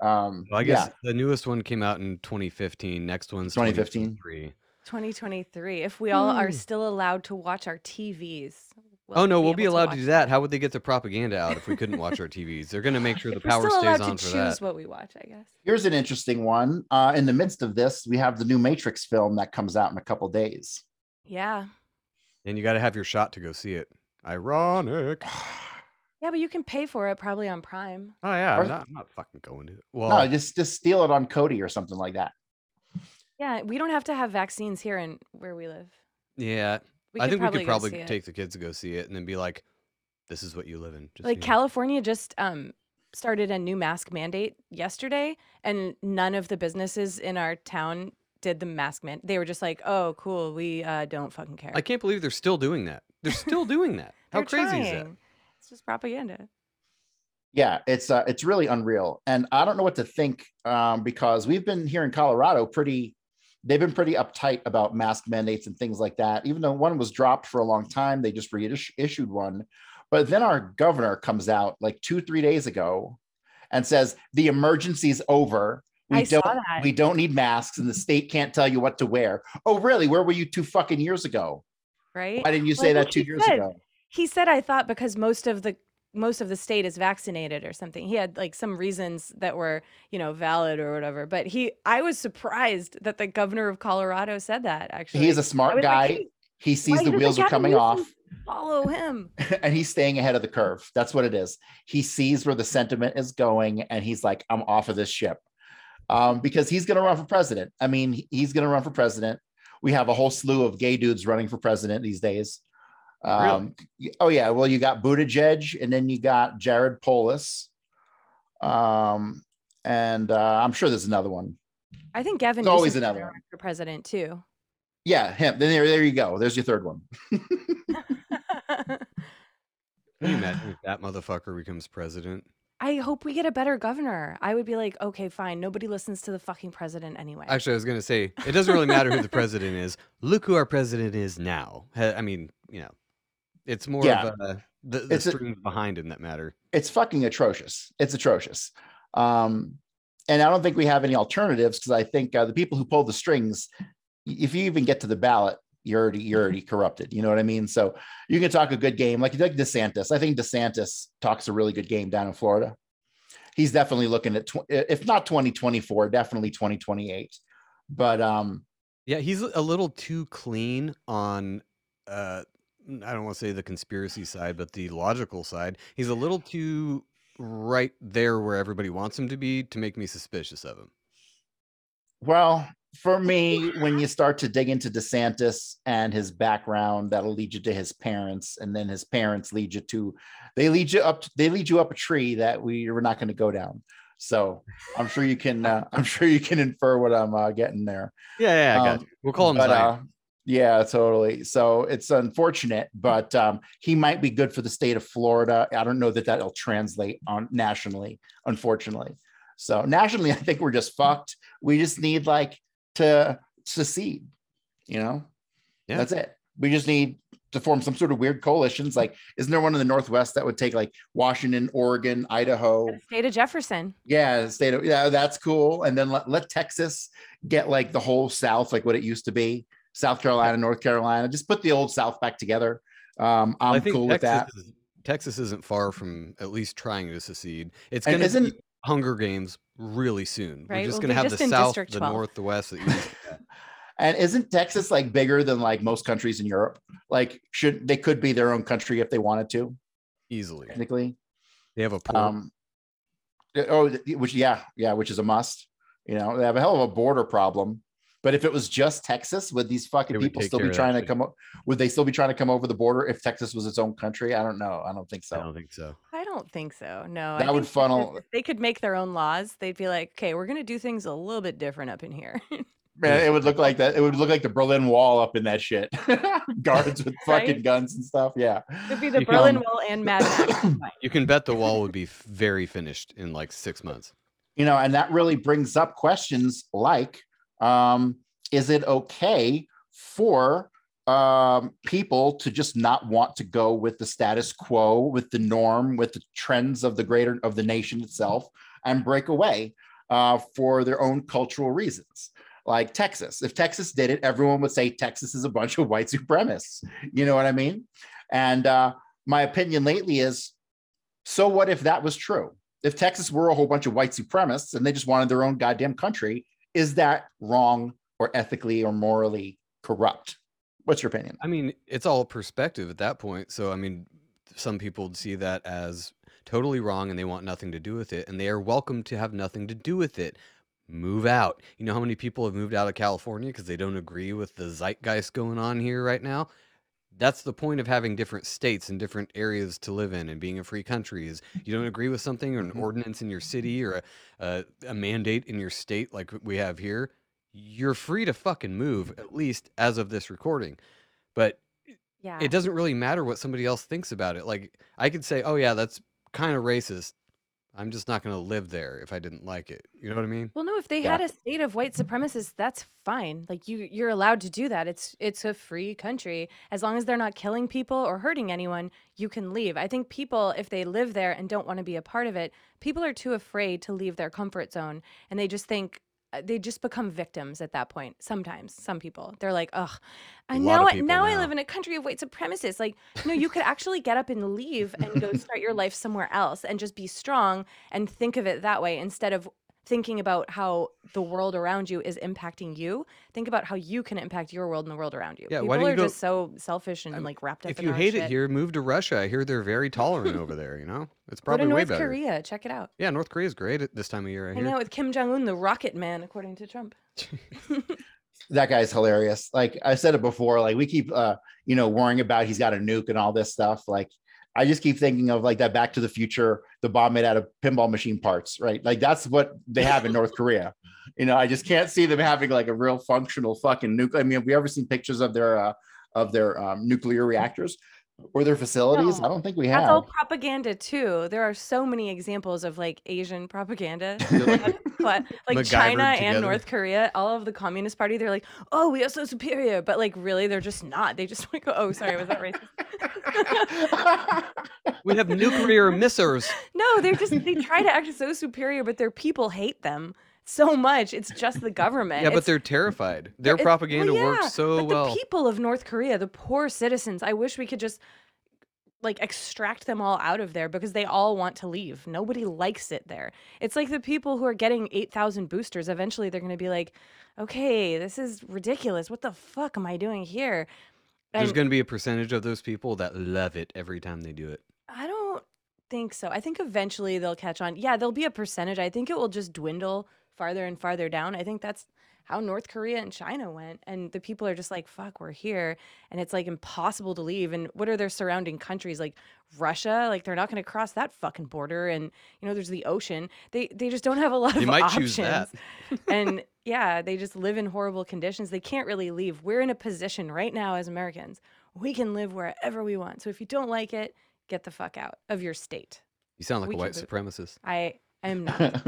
Um,
Well, I guess
yeah,
the newest one came out in 2015. Next one's
2015.
2023.
2023. If we all are
Hmm.
still allowed to watch our TVs.
Oh no, we'll be allowed to
watch
do
them.
that. How would they get the propaganda out if we couldn't watch our TVs? They're going to make sure the
If we're
power
still
stays
allowed
on
to
for
choose
that.
what we watch, I guess.
here's an interesting one. Uh, in the midst of this, we have the new Matrix film that comes out in a couple days.
Yeah.
And you got to have your shot to go see it. Ironic.
Yeah, but you can pay for it probably on Prime.
Oh yeah,
Or-
I'm not, I'm not fucking going to it. Well,
no, just just steal it on Kodi or something like that.
Yeah, we don't have to have vaccines here in where we live.
yeah,
We
I think we could
go
probably
see it.
take the kids to go see it and then be like, "This is what you live in." Just,
like
you know.
California just um started a new mask mandate yesterday and none of the businesses in our town did the mask man. They were just like, "Oh, cool. We uh don't fucking care."
I can't believe they're still doing that. They're still doing that. How
They're
crazy is that?
It's just propaganda.
Yeah, it's uh, it's really unreal, and I don't know what to think um, because we've been here in Colorado pretty. They've been pretty uptight about mask mandates and things like that. Even though one was dropped for a long time, they just reissued one. But then our governor comes out like two, three days ago, and says the emergency's over. We
I
don't.
that.
We don't need masks, and the state can't tell you what to wear. Oh, really? Where were you two fucking years ago?
Right?
Why didn't you say
what
that two years
said.
ago?
He said I thought because most of the most of the state is vaccinated or something. He had like some reasons that were, you know, valid or whatever. But he I was surprised that the governor of Colorado said that actually.
He's a smart
like,
guy.
"Hey,
he sees the wheels are coming off.
Follow him.
and he's staying ahead of the curve. That's what it is. He sees where the sentiment is going, and he's like, "I'm off of this ship," um, because he's going to run for president. I mean, he's going to run for president. We have a whole slew of gay dudes running for president these days. Um, y- Oh yeah, well you got Buttigieg, and then you got Jared Polis, um, and uh, I'm sure there's another one.
I think Gavin
There's always
Newsom's
another one.
for president too.
Yeah, him. Then there, there you go. There's your third one.
Can you imagine if that motherfucker becomes president?
I hope we get a better governor. I would be like, okay, fine. Nobody listens to the fucking president anyway.
Actually, I was going to say it doesn't really matter who the president is. Look who our president is now. I mean, you know, it's more
Yeah.
of uh, the, the
It's a-
strings behind him that matter.
it's fucking atrocious. It's atrocious. Um, and I don't think we have any alternatives because I think uh, the people who pull the strings, if you even get to the ballot, you're already you're already corrupted. You know what I mean? So you can talk a good game, like like DeSantis. I think DeSantis talks a really good game down in Florida. He's definitely looking at tw- if not 2024, definitely 2028. But um,
Yeah, he's a little too clean on uh I don't want to say the conspiracy side, but the logical side. He's a little too right there where everybody wants him to be to make me suspicious of him.
Well, for me, when you start to dig into DeSantis and his background, that'll lead you to his parents, and then his parents lead you to they lead you up they lead you up a tree that we we're not going to go down. So I'm sure you can uh, I'm sure you can infer what I'm uh, getting there.
Yeah, yeah, I got
Um.
We'll call him
But, uh, yeah, totally. So it's unfortunate, but um, he might be good for the state of Florida. I don't know that that'll translate on nationally, unfortunately. So nationally, I think we're just fucked. We just need like to secede. You know,
Yeah.
that's it. We just need to form some sort of weird coalitions. Like, isn't there one in the Northwest that would take like Washington, Oregon, Idaho?
State of Jefferson.
Yeah, state of yeah, that's cool. And then let, let Texas get like the whole South, like what it used to be. South Carolina, North Carolina. Just put the old South back together. Um, I'm
I think
cool with that.
Texas, is, Texas isn't far from at least trying to secede. It's going to
isn't-
be Hunger Games really soon.
Right,
We're just
well,
going to have
just
the South, the North, the West, the East.
And isn't Texas like bigger than like most countries in Europe? Like, should they could be their own country if they wanted to,
easily.
technically?
They have a port.
Um, oh, which yeah, yeah, which is a must. You know, they have a hell of a border problem. But if it was just Texas, would these fucking
They
people still be trying to come? Would they still be trying to come over the border if Texas was its own country? I don't know. I don't think so.
I don't think so.
I don't think so. No, I
That would
think
funnel-
if they could make their own laws. They'd be like, okay, we're gonna do things a little bit different up in here.
Man, it would look like that. It would look like the Berlin Wall up in that shit. Guards with fucking
Right?
guns and stuff. Yeah.
It'd be the
You can-
Berlin Wall and Mad Max. combined.
You can bet the wall would be f- very finished in like six months.
you know and that really brings up questions like um, is it okay for um, people to just not want to go with the status quo with the norm with the trends of the greater of the nation itself and break away uh, for their own cultural reasons. Like texas if texas did it everyone would say texas is a bunch of white supremacists. You know what i mean? And uh, my opinion lately is so what if that was true? If Texas were a whole bunch of white supremacists and they just wanted their own goddamn country, is that wrong or ethically or morally corrupt? What's your opinion?
I mean, it's all perspective at that point. So, I mean, some people would see that as totally wrong and they want nothing to do with it, and they are welcome to have nothing to do with it. Move out. You know how many people have moved out of California because they don't agree with the zeitgeist going on here right now? That's the point of having different states and different areas to live in and being a free country is you don't agree with something or an
Mhm.
ordinance in your city or a, a, a mandate in your state like we have here, you're free to fucking move, at least as of this recording. But
Yeah.
it doesn't really matter what somebody else thinks about it. Like I could say, "Oh yeah, that's kind of racist." I'm just not going to live there if I didn't like it. You know what I mean?
Well, no, if they
Yeah.
had a state of white supremacists, that's fine. Like you you're allowed to do that. It's it's a free country. As long as they're not killing people or hurting anyone, you can leave. I think people if they live there and don't want to be a part of it, people are too afraid to leave their comfort zone and they just think Uh, they just become victims at that point. Sometimes, some people they're like, "Ugh, and now I,
people
now I live in a country of white supremacists." Like, no, you could actually get up and leave and go start your life somewhere else and just be strong and think of it that way instead of thinking about how the world around you is impacting you. Think about how you can impact your world and the world around you.
Yeah,
People
why don't you
are
go-
just so selfish and
Um,
like wrapped up
If
in
you
our
hate
shit.
it here, move to Russia. I hear they're very tolerant over there, you know? It's
Go to
probably way
North
better.
Korea. Check it out.
Yeah, North Korea's great at this time of year, I
Hang
hear.
out with Kim Jong Un, the Rocket Man, according to Trump.
That guy's hilarious. Like I said it before, like we keep uh, you know, worrying about he's got a nuke and all this stuff. Like I just keep thinking of like that Back to the Future, the bomb made out of pinball machine parts, right? Like that's what they have in North Korea. You know, I just can't see them having like a real functional fucking nuke. I mean, have we ever seen pictures of their uh, of their um, nuclear reactors or their facilities?
No.
I don't think we have.
That's all
have.
propaganda too. There are so many examples of like Asian propaganda. That's what- like China
MacGyvered
and
together.
North Korea, all of the Communist Party, they're like, oh, we are so superior. But like, really, they're just not. They just like, oh, sorry, was that racist?
We have nuclear missiles.
no, they're just, they try to act so superior, but their people hate them so much. It's just the government.
Yeah, but
It's-
they're terrified. Their
it- well,
propaganda
yeah,
works so
but
well.
The people of North Korea, the poor citizens, I wish we could just like extract them all out of there because they all want to leave. Nobody likes it there. It's like the people who are getting 8,000 boosters. Eventually they're going to be like, okay, this is ridiculous. What the fuck am I doing here?
There's going to be a percentage of those people that love it every time they do it.
I don't think so. I think eventually they'll catch on. Yeah, there'll be a percentage. I think it will just dwindle farther and farther down. I think that's how North Korea and China went. And the people are just like, fuck, we're here. And it's like impossible to leave. And what are their surrounding countries? Like Russia? Like they're not going to cross that fucking border. And, you know, there's the ocean. They they just don't have a lot of
might
options.
choose that.
and yeah, they just live in horrible conditions. They can't really leave. We're in a position right now as Americans. We can live wherever we want. So if you don't like it, get the fuck out of your state.
You sound like
We
a white supremacist.
I am not.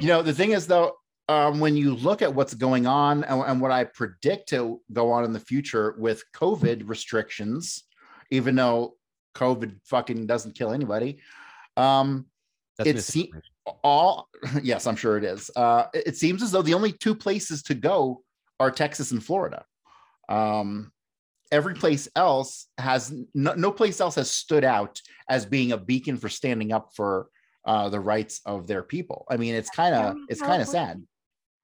you know, the thing is though, um, when you look at what's going on and, and what I predict to go on in the future with COVID restrictions, even though COVID fucking doesn't kill anybody, um,
That's
It
seems
all yes, I'm sure it is. Uh, it, it seems as though the only two places to go are Texas and Florida. Um, every place else has no, no place else has stood out as being a beacon for standing up for uh, the rights of their people. I mean, it's kind of it's kind of sad.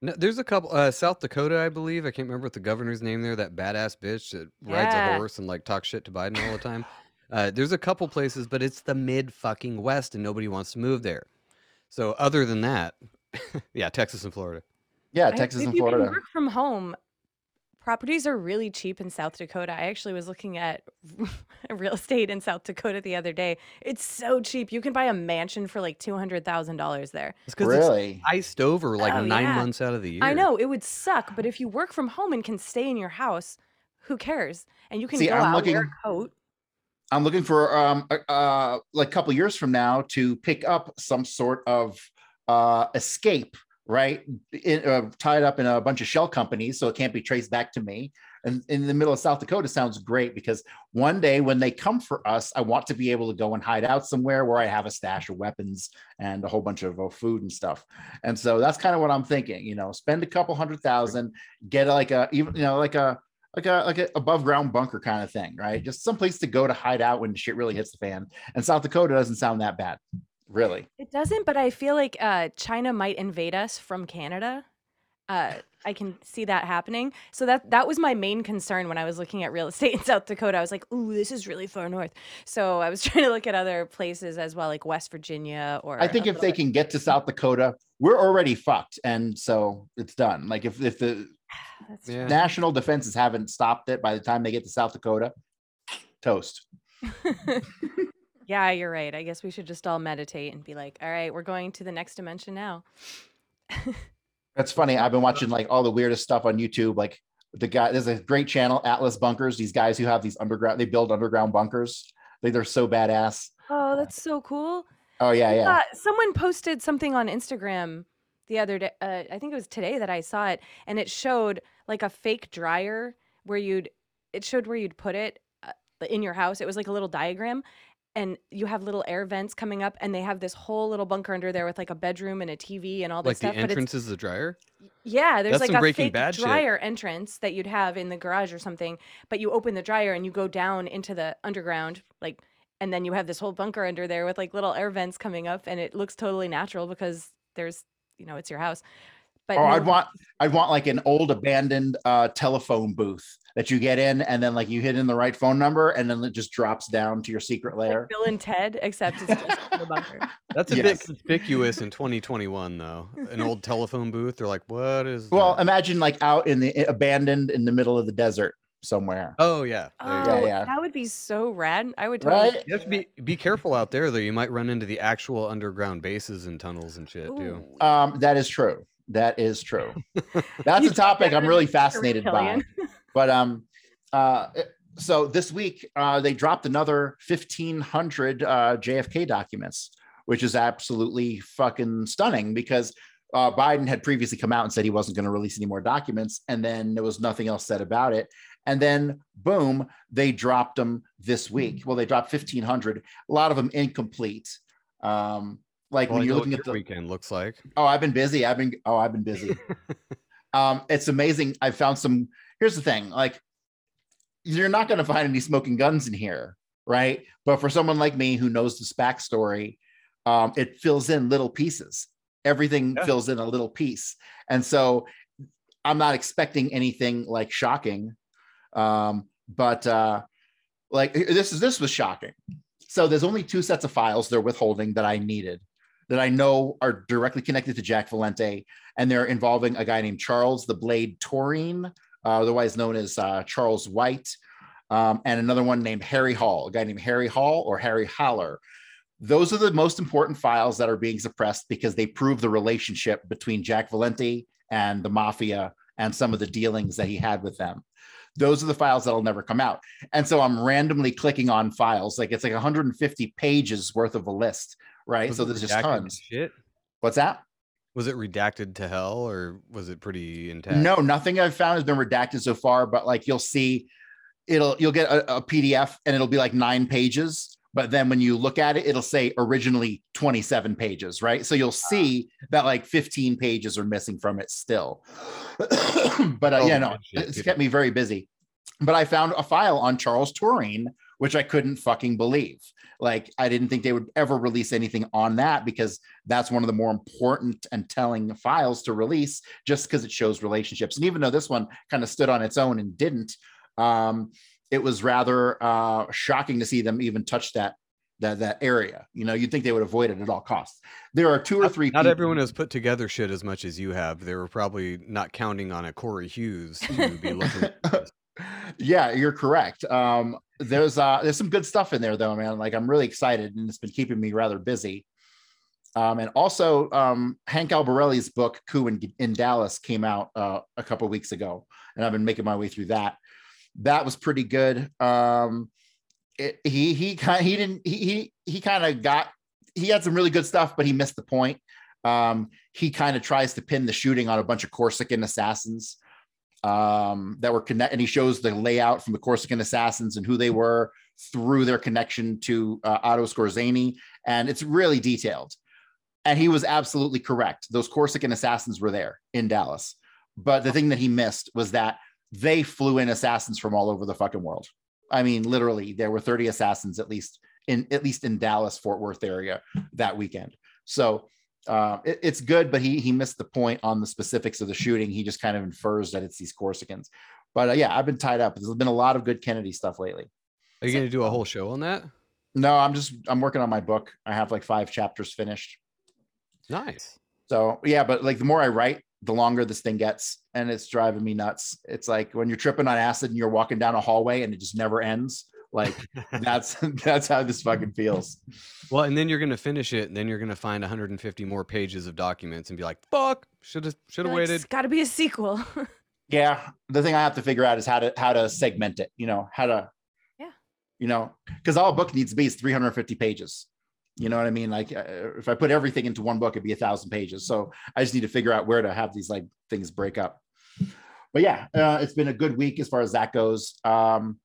No, there's a couple. Uh, South Dakota, I believe. I can't remember what the governor's name there. That badass bitch that rides a horse and like talks shit to Biden all the time. Uh, there's a couple places, but it's the mid fucking west, and nobody wants to move there. So other than that, yeah, Texas and Florida.
Yeah, Texas
if
and Florida.
work from home, properties are really cheap in South Dakota. I actually was looking at real estate in South Dakota the other day. It's so cheap. You can buy a mansion for like two hundred thousand dollars there.
It's because it's
Really?
iced over like
Oh,
nine
yeah.
months out of the year.
I know it would suck, but if you work from home and can stay in your house, who cares? And you can
See,
go
I'm
out wear
looking-
a coat.
I'm looking for um uh, uh like a couple years from now to pick up some sort of uh escape, right? Uh, tied up in a bunch of shell companies, so it can't be traced back to me. And in the middle of South Dakota sounds great because one day when they come for us, I want to be able to go and hide out somewhere where I have a stash of weapons and a whole bunch of uh, food and stuff. And so that's kind of what I'm thinking. You know, spend a couple hundred thousand, get like a even you know like a like a like a above ground bunker kind of thing, right? Just some place to go to hide out when shit really hits the fan. And South Dakota doesn't sound that bad, really.
It doesn't, but I feel like uh, China might invade us from Canada. Uh, I can see that happening. So that that was my main concern when I was looking at real estate in South Dakota. I was like, "Ooh, this is really far north." So I was trying to look at other places as well, like West Virginia or.
I think if they can get to South Dakota, we're already fucked, and so it's done. Like if if the
Yeah.
national defenses haven't stopped it by the time they get to South Dakota, toast.
yeah, you're right. I guess we should just all meditate and be like, "All right, we're going to the next dimension now."
That's funny. I've been watching like all the weirdest stuff on YouTube. Like the guy, there's a great channel, Atlas Bunkers. These guys who have these underground, they build underground bunkers. They, they're so badass.
Oh, that's so cool.
Oh yeah, yeah.
saw- someone posted something on Instagram the other day. Uh, I think it was today that I saw it, and it showed like a fake dryer where you'd. It showed where you'd put it uh, in your house. It was like a little diagram, and you have little air vents coming up, and they have this whole little bunker under there with like a bedroom and a TV and all this
like the
stuff. but it's
entrance is the dryer.
yeah, there's
That's
like a
Breaking
fake
Bad shit.
dryer entrance that you'd have in the garage or something, but you open the dryer and you go down into the underground, like, and then you have this whole bunker under there with like little air vents coming up, and it looks totally natural because there's, you know, it's your house. But
Oh, I'd want I'd want like an old abandoned uh telephone booth that you get in and then like you hit in the right phone number and then it just drops down to your secret
like
lair.
Bill and Ted, except it's just the bunker.
That's a
Yes.
bit conspicuous in 2021, though. An old telephone booth. They're like, what is?
Well,
that?"
imagine like out in the abandoned in the middle of the desert somewhere.
oh yeah. There you go.
Oh,
yeah.
that would be so rad. I would totally.
Right?
You have to be be careful out there, though. You might run into the actual underground bases and tunnels and shit too.
Um, that is true. That is true. That's a topic I'm really fascinated by. But um, uh, so this week uh, they dropped another 1,500 uh, JFK documents, which is absolutely fucking stunning because uh, Biden had previously come out and said he wasn't going to release any more documents, and then there was nothing else said about it. And then, boom, they dropped them this week. Well, they dropped 1,500, a lot of them incomplete. Um, like
Well,
when you're looking at the
weekend looks like.
Oh, I've been busy. I've been oh, I've been busy. um, it's amazing. I found some. Here's the thing: like, you're not going to find any smoking guns in here, right? But for someone like me who knows this backstory, um, it fills in little pieces. Everything
Yeah.
fills in a little piece, and so I'm not expecting anything like shocking. Um, but uh, like this is this was shocking. So there's only two sets of files they're withholding that I needed that I know are directly connected to Jack Valenti, and they're involving a guy named Charles the Blade Tourine, uh, otherwise known as uh, Charles White, um, and another one named Harry Hall, a guy named Harry Hall or Harry Haller. Those are the most important files that are being suppressed because they prove the relationship between Jack Valenti and the mafia and some of the dealings that he had with them. Those are the files that'll never come out. And so I'm randomly clicking on files, like it's like 150 pages worth of a list, right?
Was
so there's just tons.
Shit.
What's that?
Was it redacted to hell, or was it pretty intact?
No, nothing I've found has been redacted so far, but like you'll see it'll you'll get a, a PDF and it'll be like nine pages. But then when you look at it, it'll say originally 27 pages, right? So you'll see that like 15 pages are missing from it still. but uh,
Oh,
yeah, no,
shit,
it's kept me very busy. But I found a file on Charles Tourine, which I couldn't fucking believe. Like I didn't think they would ever release anything on that because that's one of the more important and telling files to release just because it shows relationships. And even though this one kind of stood on its own and didn't, um, it was rather uh, shocking to see them even touch that that that area. You know, you'd think they would avoid it at all costs. There are two or
Not,
three.
not
people-
everyone has put together shit as much as you have. They were probably not counting on a Corey Hughes to be looking.
yeah, you're correct. Um, there's uh, there's some good stuff in there though, man. Like I'm really excited, and it's been keeping me rather busy. Um, and also, um, Hank Albarelli's book "Coup in, in Dallas" came out uh, a couple weeks ago, and I've been making my way through that. That was pretty good. Um, it, he he kind he didn't he he, he kind of got he had some really good stuff, but he missed the point. Um, he kind of tries to pin the shooting on a bunch of Corsican assassins um, that were connect, and he shows the layout from the Corsican assassins and who they were through their connection to uh, Otto Skorzeny, and it's really detailed. And he was absolutely correct. Those Corsican assassins were there in Dallas, but the thing that he missed was that they flew in assassins from all over the fucking world. I mean, literally, there were 30 assassins at least in at least in Dallas, Fort Worth area that weekend. So uh, it- it's good, but he he missed the point on the specifics of the shooting. He just kind of infers that it's these Corsicans. But uh, yeah, I've been tied up. There's been a lot of good Kennedy stuff lately.
Are you going to do a whole show on that?
No, I'm just I'm working on my book. I have like five chapters finished.
Nice.
So yeah, but like the more I write, the longer this thing gets, and it's driving me nuts. It's like when you're tripping on acid and you're walking down a hallway and it just never ends. Like that's that's how this fucking feels.
Well, and then you're going to finish it, and then you're going to find 150 more pages of documents and be like, "Fuck, should have should have waited."
It's got to be a sequel.
Yeah, the thing I have to figure out is how to how to segment it. You know how to.
Yeah.
You know, because all a book needs to be is 350 pages. You know what I mean? Like uh, if I put everything into one book, it'd be a thousand pages. So I just need to figure out where to have these like things break up. But yeah, uh, it's been a good week as far as that goes. Um,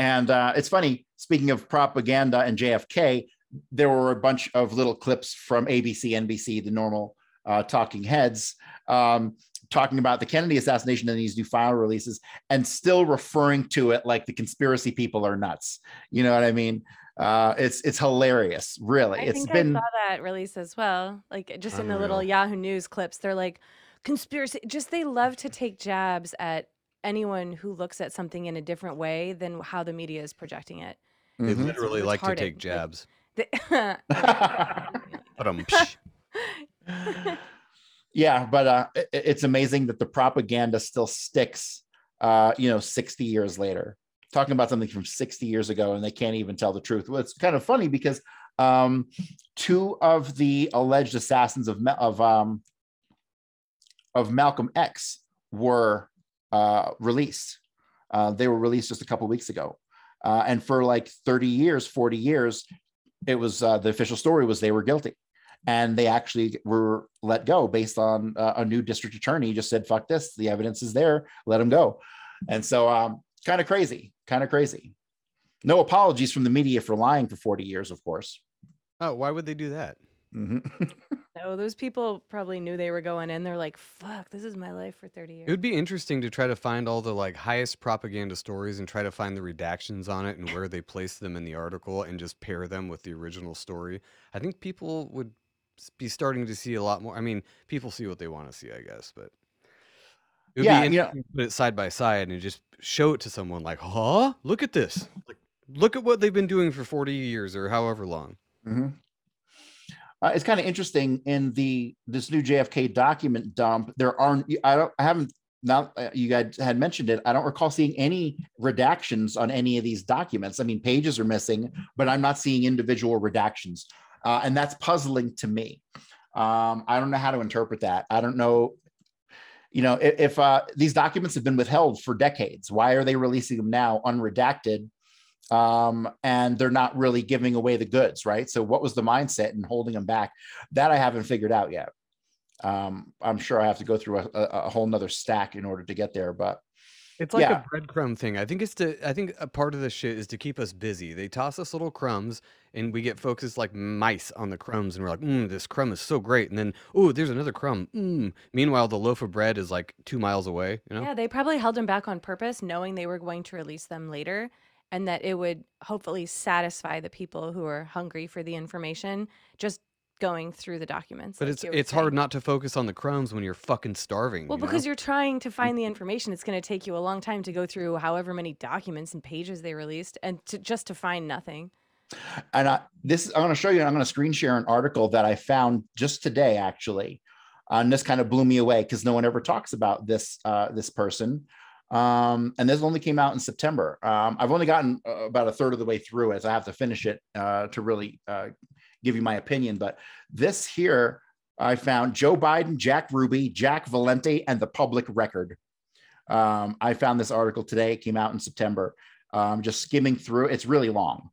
and uh, it's funny. Speaking of propaganda and JFK, there were a bunch of little clips from ABC, NBC, the normal uh, talking heads, um, talking about the Kennedy assassination and these new file releases, and still referring to it like the conspiracy people are nuts. You know what I mean? Uh, it's it's hilarious, really.
I
It's
think
been
I saw that release as well. Like just in the little Yahoo News clips, they're like conspiracy. Just they love to take jabs at anyone who looks at something in a different way than how the media is projecting it.
They
Mhm.
literally like to take jabs. But um,
yeah, but uh, i- i- it's amazing that the propaganda still sticks. Uh, you know, 60 years later, talking about something from 60 years ago, and they can't even tell the truth. Well, it's kind of funny because um, two of the alleged assassins of of um, of Malcolm X were uh, released. Uh, they were released just a couple weeks ago, uh, and for like 30 years, 40 years, it was uh, the official story was they were guilty. And they actually were let go based on uh, a new district attorney just said fuck this the evidence is there let them go. And so um kind of crazy kind of crazy. No apologies from the media for lying for 40 years of course.
Oh, why would they do that?
Mhm.
no, those people probably knew they were going in. They're like, "Fuck, this is my life for 30 years."
It would be interesting to try to find all the like highest propaganda stories and try to find the redactions on it and where they place them in the article and just pair them with the original story. I think people would be starting to see a lot more. I mean, people see what they want to see, I guess, but it would
Yeah,
be
yeah.
to put it side by side and just show it to someone like, huh? Look at this. Like, look at what they've been doing for 40 years or however long.
Mhm. Uh, it's kind of interesting in the this new JFK document dump. There aren't. I don't. I haven't. Now uh, you guys had mentioned it. I don't recall seeing any redactions on any of these documents. I mean, pages are missing, but I'm not seeing individual redactions, uh, and that's puzzling to me. Um, I don't know how to interpret that. I don't know. You know, if, if uh, these documents have been withheld for decades, why are they releasing them now unredacted? Um, and they're not really giving away the goods, right? So, what was the mindset in holding them back? That I haven't figured out yet. Um, I'm sure I have to go through a, a, a whole nother stack in order to get there, but
It's like
Yeah.
a breadcrumb thing. I think it's to. I think a part of this shit is to keep us busy. They toss us little crumbs, and we get focused like mice on the crumbs, and we're like, mm, "This crumb is so great." And then, oh, there's another crumb. Mm. Meanwhile, the loaf of bread is like two miles away. You know?
Yeah, they probably held them back on purpose, knowing they were going to release them later and that it would hopefully satisfy the people who are hungry for the information. Just going through the documents.
But
like
it's
you were
it's hard not to focus on the crumbs when you're fucking starving.
Well,
you know?
because you're trying to find the information, it's going to take you a long time to go through however many documents and pages they released, and to just to find nothing.
And I, this, I'm going to show you, I'm going to screen share an article that I found just today, actually. And this kind of blew me away because no one ever talks about this, uh, this person. Um, and this only came out in September. Um, I've only gotten uh, about a third of the way through as I have to finish it uh, to really uh, give you my opinion. But this here, I found Joe Biden, Jack Ruby, Jack Valenti, and the public record. Um, I found this article today. It came out in September. Um, just skimming through, it's really long.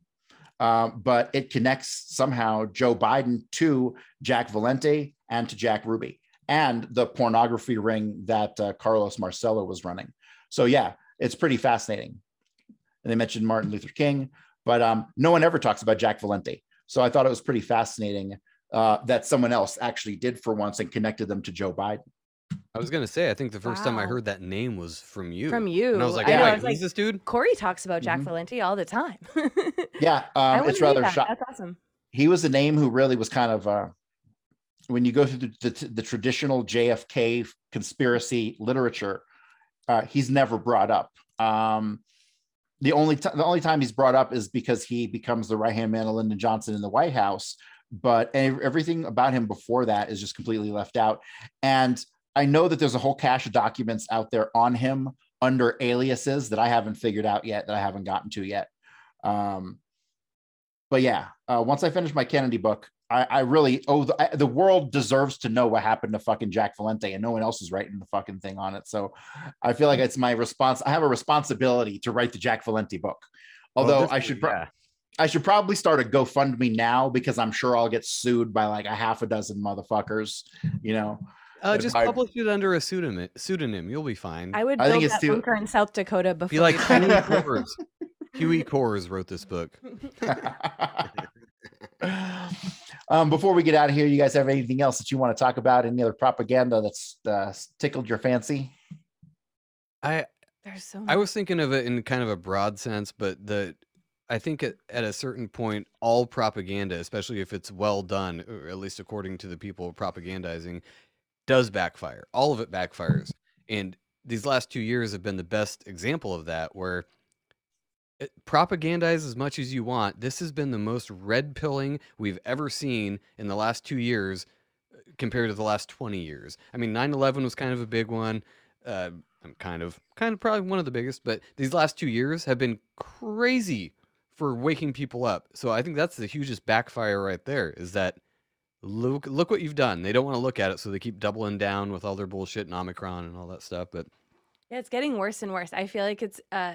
Uh, but it connects somehow Joe Biden to Jack Valenti and to Jack Ruby and the pornography ring that uh, Carlos Marcello was running. So yeah, it's pretty fascinating. And they mentioned Martin Luther King, but um, no one ever talks about Jack Valenti. So I thought it was pretty fascinating uh, that someone else actually did for once and connected them to Joe Biden.
I was gonna say, I think the first time I heard that name was from you.
From you,
and I was like,
I know,
wait, who's
like,
this dude?
Corey talks about Jack
Mhm.
Valenti all the time.
Yeah, um, it's rather
that.
shocking.
That's awesome.
he was a name who really was kind of uh, when you go through the, the, the traditional JFK conspiracy literature, uh, he's never brought up. Um, the only t- the only time he's brought up is because he becomes the right hand man of Lyndon Johnson in the White House. But everything about him before that is just completely left out. And I know that there's a whole cache of documents out there on him under aliases that I haven't figured out yet, that I haven't gotten to yet. Um, but yeah, uh, once I finish my Kennedy book, I, I really oh the, I, the world deserves to know what happened to fucking Jack Valenti, and no one else is writing the fucking thing on it. So I feel like it's my response. I have a responsibility to write the Jack Valenti book. Although I should, pro-
yeah.
I should probably start a GoFundMe now because I'm sure I'll get sued by like a half a dozen motherfuckers. You know,
Uh, just
I-
publish it under a pseudonym. Pseudonym, you'll be fine.
I would
I think
build
it's
that
too-
bunker in South Dakota before.
Be like
you try
Huey
get
Coors. Huey Coors wrote this book.
um, before we get out of here, you guys have anything else that you want to talk about? Any other propaganda that's uh, tickled your fancy?
I
There's so
I was thinking of it in kind of a broad sense, but the I think at, at a certain point, all propaganda, especially if it's well done, or at least according to the people propagandizing, does backfire. All of it backfires. And these last two years have been the best example of that, where it, propagandize as much as you want. This has been the most red pilling we've ever seen in the last two years uh, compared to the last 20 years. I mean, 9 11 was kind of a big one. Uh, I'm kind of, kind of probably one of the biggest, but these last two years have been crazy for waking people up. So I think that's the hugest backfire right there is that look, look what you've done. They don't want to look at it, so they keep doubling down with all their bullshit and Omicron and all that stuff. But
Yeah, it's getting worse and worse. I feel like it's uh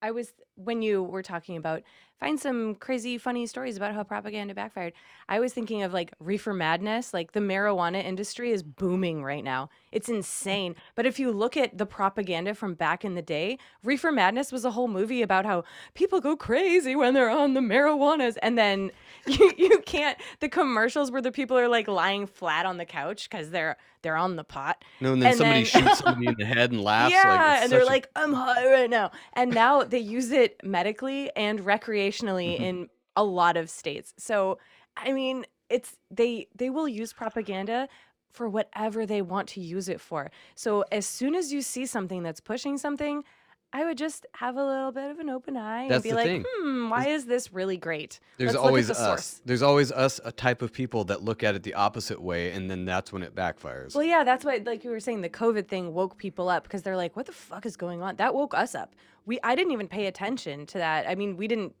I was when you were talking about find some crazy funny stories about how propaganda backfired. I was thinking of like reefer madness, like the marijuana industry is booming right now. It's hmm. insane. But if you look at the propaganda from back in the day, Reefer Madness was a whole movie about how people go crazy when they're on the marijuanas and then you, you can't the commercials where the people are like lying flat on the couch cuz they're they're on the pot
no, and then
And
somebody
then-
shoots somebody in the head and laughs.
yeah,
like,
and they're
a-
like, I'm high right now. And now they use it medically and recreationally
Mhm.
in a lot of states. So, I mean, it's they they will use propaganda for whatever they want to use it for. So, as soon as you see something that's pushing something, I would just have a little bit of an open eye and be like,
thing.
"Hmm, why is this really great?"
There's
Let's
always
the
us.
source.
There's always us, a type of people that look at it the opposite way, and then that's when it backfires.
Well, yeah, that's why, like you were saying, the COVID thing woke people up because they're like, "What the fuck is going on?" That woke us up. We, I didn't even pay attention to that. I mean, we didn't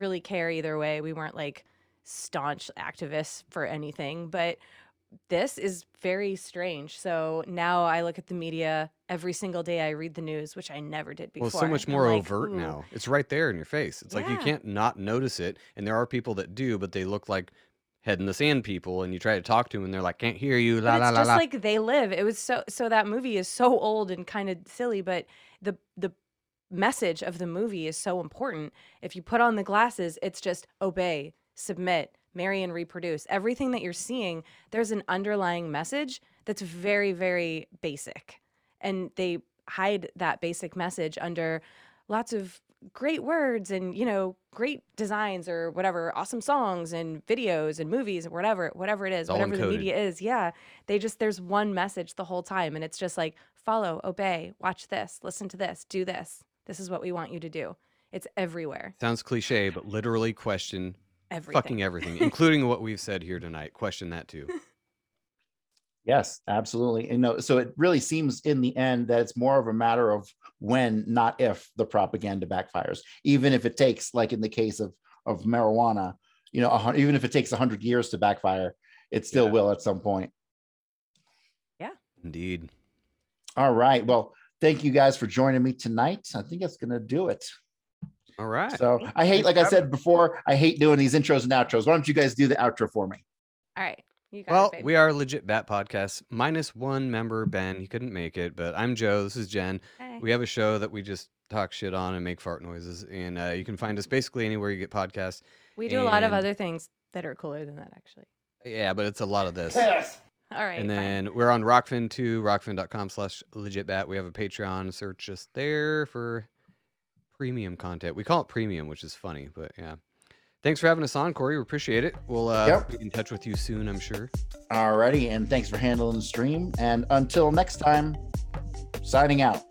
really care either way. We weren't like staunch activists for anything, but this is very strange. So now I look at the media every single day. I read the news, which I never did before.
Well, so much more
like,
overt
"Ooh."
now. It's right there in your face. It's like you can't not notice it. And there are people that do, but they look like head in the sand people. And you try to talk to them, and they're like, "Can't hear you." La
But
la
it's
la
just
la.
like they live. It was so so that movie is so old and kind of silly, but the the message of the movie is so important. If you put on the glasses, it's just obey, submit, marry and reproduce. Everything that you're seeing, there's an underlying message that's very very basic. And they hide that basic message under lots of great words and you know great designs or whatever awesome songs and videos and movies or whatever whatever it is
all
whatever the media is yeah they just there's one message the whole time and it's just like follow obey watch this listen to this do this this is what we want you to do it's everywhere
Sounds cliche, but literally question
everything
fucking everything, including what we've said here tonight. Question that too.
Yes, absolutely. And no, so it really seems in the end that it's more of a matter of when, not if, the propaganda backfires. Even if it takes, like in the case of of marijuana, you know, even if it takes hundred years to backfire, it still
Yeah.
will at some point.
Yeah, indeed.
All right. Well, thank you guys for joining me tonight. I think that's gonna do it.
All right.
So I hate, like I said before, I hate doing these intros and outros. Why don't you guys do the outro for me?
all right you got
Well,
it,
we are legit Bat Podcast minus one member, Ben. He couldn't make it, but I'm Joe. This is Jen.
Hey.
We have a show that we just talk shit on and make fart noises, and uh, you can find us basically anywhere you get podcasts.
we do a lot of other things that are cooler than that actually
Yeah, but it's a lot of this.
All right
and
fine.
then we're on Rokfin too, rokfin.com slash legitbat. We have a Patreon. Search us there for premium content. We call it premium, which is funny, but yeah. Thanks for having us on, Corey. We appreciate it. We'll uh,
Yep.
be in touch with you soon, I'm sure.
Alrighty, and thanks for handling the stream. And until next time, signing out.